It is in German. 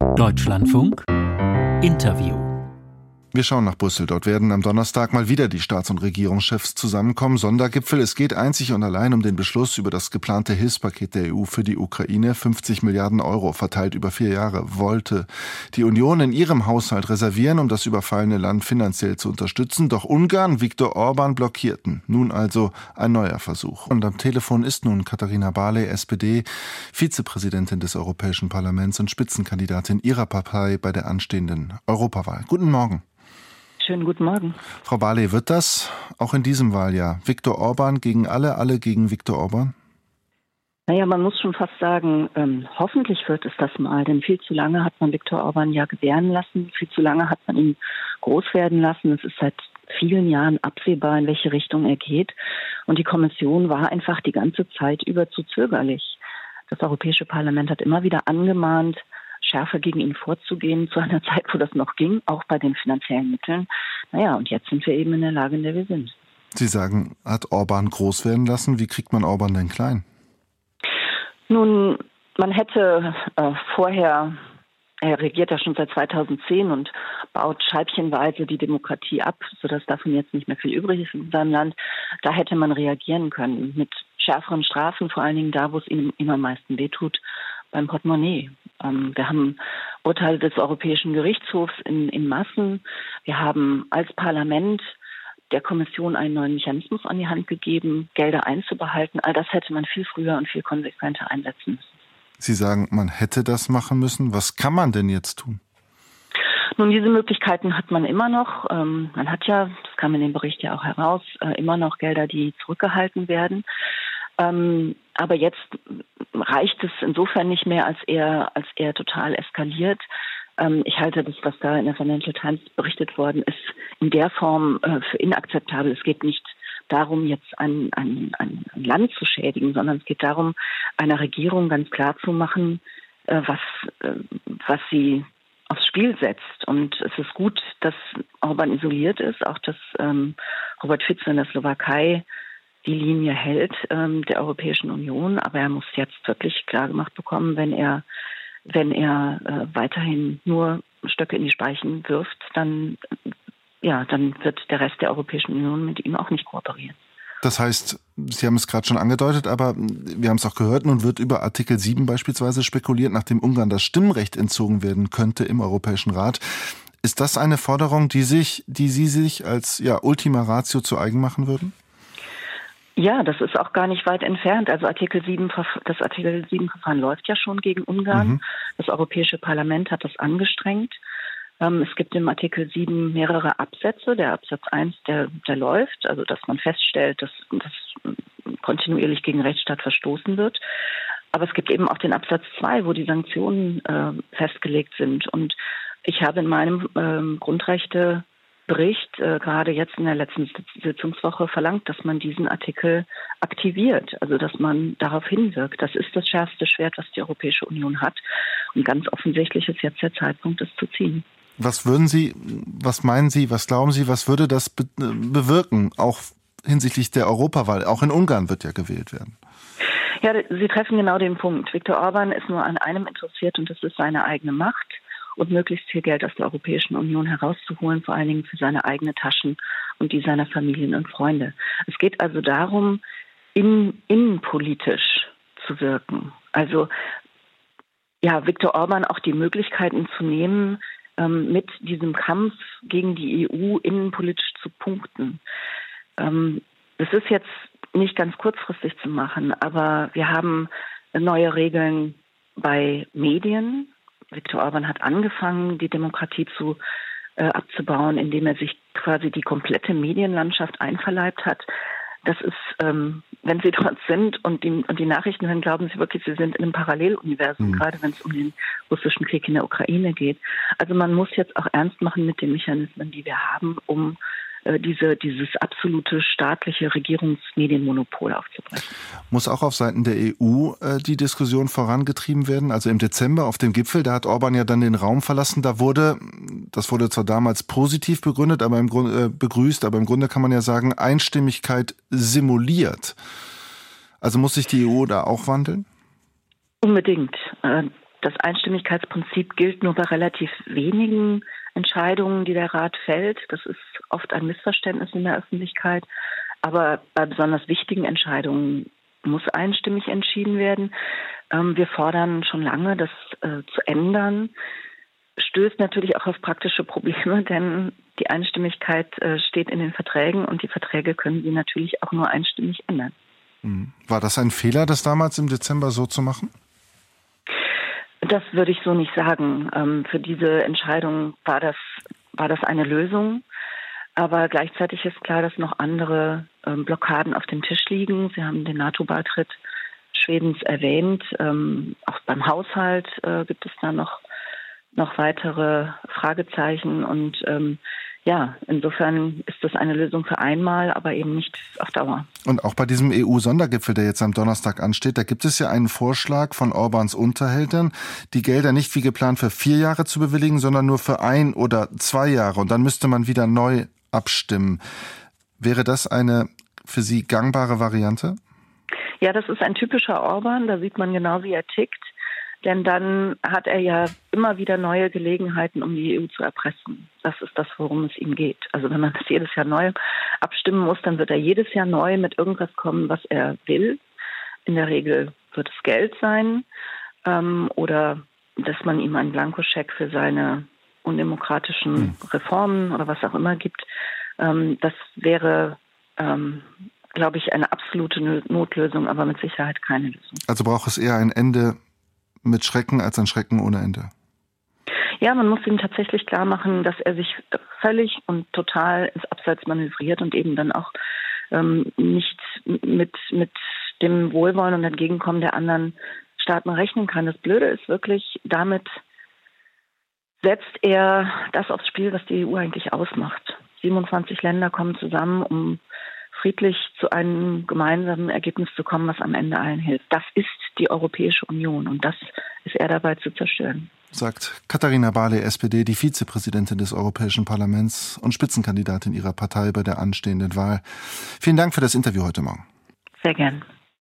Deutschlandfunk. Interview wir schauen nach Brüssel. Dort werden am Donnerstag mal wieder die Staats- und Regierungschefs zusammenkommen. Sondergipfel. Es geht einzig und allein um den Beschluss über das geplante Hilfspaket der EU für die Ukraine. 50 Milliarden Euro verteilt über vier Jahre wollte die Union in ihrem Haushalt reservieren, um das überfallene Land finanziell zu unterstützen. Doch Ungarn, Viktor Orban blockierten. Nun also ein neuer Versuch. Und am Telefon ist nun Katharina Barley, SPD, Vizepräsidentin des Europäischen Parlaments und Spitzenkandidatin ihrer Partei bei der anstehenden Europawahl. Guten Morgen. Schönen guten Morgen. Frau Barley, wird das auch in diesem Wahljahr Viktor Orban gegen alle, alle gegen Viktor Orban? Naja, man muss schon fast sagen, ähm, hoffentlich wird es das mal, denn viel zu lange hat man Viktor Orban ja gewähren lassen, viel zu lange hat man ihn groß werden lassen. Es ist seit vielen Jahren absehbar, in welche Richtung er geht. Und die Kommission war einfach die ganze Zeit über zu zögerlich. Das Europäische Parlament hat immer wieder angemahnt, schärfer gegen ihn vorzugehen, zu einer Zeit, wo das noch ging, auch bei den finanziellen Mitteln. Naja, und jetzt sind wir eben in der Lage, in der wir sind. Sie sagen, hat Orban groß werden lassen. Wie kriegt man Orban denn klein? Nun, man hätte äh, vorher, er regiert ja schon seit 2010 und baut scheibchenweise die Demokratie ab, sodass davon jetzt nicht mehr viel übrig ist in seinem Land. Da hätte man reagieren können mit schärferen Strafen, vor allen Dingen da, wo es ihm, ihm am meisten wehtut, beim Portemonnaie. Ähm, wir haben Urteile des Europäischen Gerichtshofs in, in Massen. Wir haben als Parlament der Kommission einen neuen Mechanismus an die Hand gegeben, Gelder einzubehalten. All das hätte man viel früher und viel konsequenter einsetzen müssen. Sie sagen, man hätte das machen müssen. Was kann man denn jetzt tun? Nun, diese Möglichkeiten hat man immer noch. Ähm, man hat ja, das kam in dem Bericht ja auch heraus, äh, immer noch Gelder, die zurückgehalten werden. Ähm, aber jetzt reicht es insofern nicht mehr, als er, als er total eskaliert. Ähm, ich halte das, was da in der Financial Times berichtet worden ist, in der Form äh, für inakzeptabel. Es geht nicht darum, jetzt ein, ein, ein Land zu schädigen, sondern es geht darum, einer Regierung ganz klar zu machen, äh, was, äh, was sie aufs Spiel setzt. Und es ist gut, dass Orban isoliert ist, auch dass ähm, Robert Fico in der Slowakei die Linie hält ähm, der Europäischen Union. Aber er muss jetzt wirklich klar gemacht bekommen, wenn er, wenn er äh, weiterhin nur Stöcke in die Speichen wirft, dann, ja, dann wird der Rest der Europäischen Union mit ihm auch nicht kooperieren. Das heißt, Sie haben es gerade schon angedeutet, aber wir haben es auch gehört, nun wird über Artikel 7 beispielsweise spekuliert, nachdem Ungarn das Stimmrecht entzogen werden könnte im Europäischen Rat. Ist das eine Forderung, die sich, die Sie sich als ja, Ultima Ratio zu eigen machen würden? Ja, das ist auch gar nicht weit entfernt. Also Artikel 7, das Artikel 7 Verfahren läuft ja schon gegen Ungarn. Mhm. Das Europäische Parlament hat das angestrengt. Ähm, es gibt im Artikel 7 mehrere Absätze. Der Absatz 1, der, der läuft, also dass man feststellt, dass, dass kontinuierlich gegen Rechtsstaat verstoßen wird. Aber es gibt eben auch den Absatz 2, wo die Sanktionen äh, festgelegt sind. Und ich habe in meinem äh, Grundrechte Bericht äh, gerade jetzt in der letzten Sitzungswoche verlangt, dass man diesen Artikel aktiviert, also dass man darauf hinwirkt. Das ist das schärfste Schwert, was die Europäische Union hat. Und ganz offensichtlich ist jetzt der Zeitpunkt, es zu ziehen. Was würden Sie, was meinen Sie, was glauben Sie, was würde das be bewirken, auch hinsichtlich der Europawahl? Auch in Ungarn wird ja gewählt werden. Ja, Sie treffen genau den Punkt. Viktor Orban ist nur an einem interessiert und das ist seine eigene Macht und möglichst viel Geld aus der Europäischen Union herauszuholen, vor allen Dingen für seine eigenen Taschen und die seiner Familien und Freunde. Es geht also darum, in, innenpolitisch zu wirken. Also ja, Viktor Orban auch die Möglichkeiten zu nehmen, ähm, mit diesem Kampf gegen die EU innenpolitisch zu punkten. Ähm, das ist jetzt nicht ganz kurzfristig zu machen, aber wir haben neue Regeln bei Medien, Viktor Orban hat angefangen, die Demokratie zu äh, abzubauen, indem er sich quasi die komplette Medienlandschaft einverleibt hat. Das ist, ähm, wenn Sie dort sind und die, und die Nachrichten hören, glauben Sie wirklich, Sie sind in einem Paralleluniversum, mhm. gerade wenn es um den russischen Krieg in der Ukraine geht. Also man muss jetzt auch ernst machen mit den Mechanismen, die wir haben, um diese, dieses absolute staatliche Regierungsmedienmonopol aufzubrechen. Muss auch auf Seiten der EU äh, die Diskussion vorangetrieben werden? Also im Dezember auf dem Gipfel, da hat Orban ja dann den Raum verlassen. Da wurde, das wurde zwar damals positiv begründet, aber im Grunde äh, begrüßt, aber im Grunde kann man ja sagen, Einstimmigkeit simuliert. Also muss sich die EU da auch wandeln? Unbedingt. Das Einstimmigkeitsprinzip gilt nur bei relativ wenigen Entscheidungen, die der Rat fällt. Das ist oft ein Missverständnis in der Öffentlichkeit. Aber bei besonders wichtigen Entscheidungen muss einstimmig entschieden werden. Ähm, wir fordern schon lange, das äh, zu ändern. Stößt natürlich auch auf praktische Probleme, denn die Einstimmigkeit äh, steht in den Verträgen und die Verträge können Sie natürlich auch nur einstimmig ändern. Hm. War das ein Fehler, das damals im Dezember so zu machen? Das würde ich so nicht sagen. Ähm, für diese Entscheidung war das, war das eine Lösung. Aber gleichzeitig ist klar, dass noch andere ähm, Blockaden auf dem Tisch liegen. Sie haben den NATO-Beitritt Schwedens erwähnt. Ähm, auch beim Haushalt äh, gibt es da noch, noch weitere Fragezeichen. Und ja, insofern ist das eine Lösung für einmal, aber eben nicht auf Dauer. Und auch bei diesem EU-Sondergipfel, der jetzt am Donnerstag ansteht, da gibt es ja einen Vorschlag von Orbans Unterhältern, die Gelder nicht wie geplant für vier Jahre zu bewilligen, sondern nur für ein oder zwei Jahre. Und dann müsste man wieder neu abstimmen. Wäre das eine für Sie gangbare Variante? Ja, das ist ein typischer Orban. Da sieht man genau, wie er tickt. Denn dann hat er ja immer wieder neue Gelegenheiten, um die EU zu erpressen. Das ist das, worum es ihm geht. Also wenn man das jedes Jahr neu abstimmen muss, dann wird er jedes Jahr neu mit irgendwas kommen, was er will. In der Regel wird es Geld sein ähm, oder dass man ihm einen Blankoscheck für seine undemokratischen hm. Reformen oder was auch immer gibt. Ähm, das wäre ähm, glaube ich, eine absolute Notlösung, aber mit Sicherheit keine Lösung. Also braucht es eher ein Ende mit Schrecken als ein Schrecken ohne Ende. Ja, man muss ihm tatsächlich klar machen, dass er sich völlig und total ins Abseits manövriert und eben dann auch ähm, nicht mit, mit dem Wohlwollen und Entgegenkommen der anderen Staaten rechnen kann. Das Blöde ist wirklich, damit setzt er das aufs Spiel, was die EU eigentlich ausmacht. 27 Länder kommen zusammen, um friedlich zu einem gemeinsamen Ergebnis zu kommen, was am Ende allen hilft. Das ist die Europäische Union und das ist er dabei zu zerstören. Sagt Katharina Barley, SPD, die Vizepräsidentin des Europäischen Parlaments und Spitzenkandidatin ihrer Partei bei der anstehenden Wahl. Vielen Dank für das Interview heute Morgen. Sehr gern.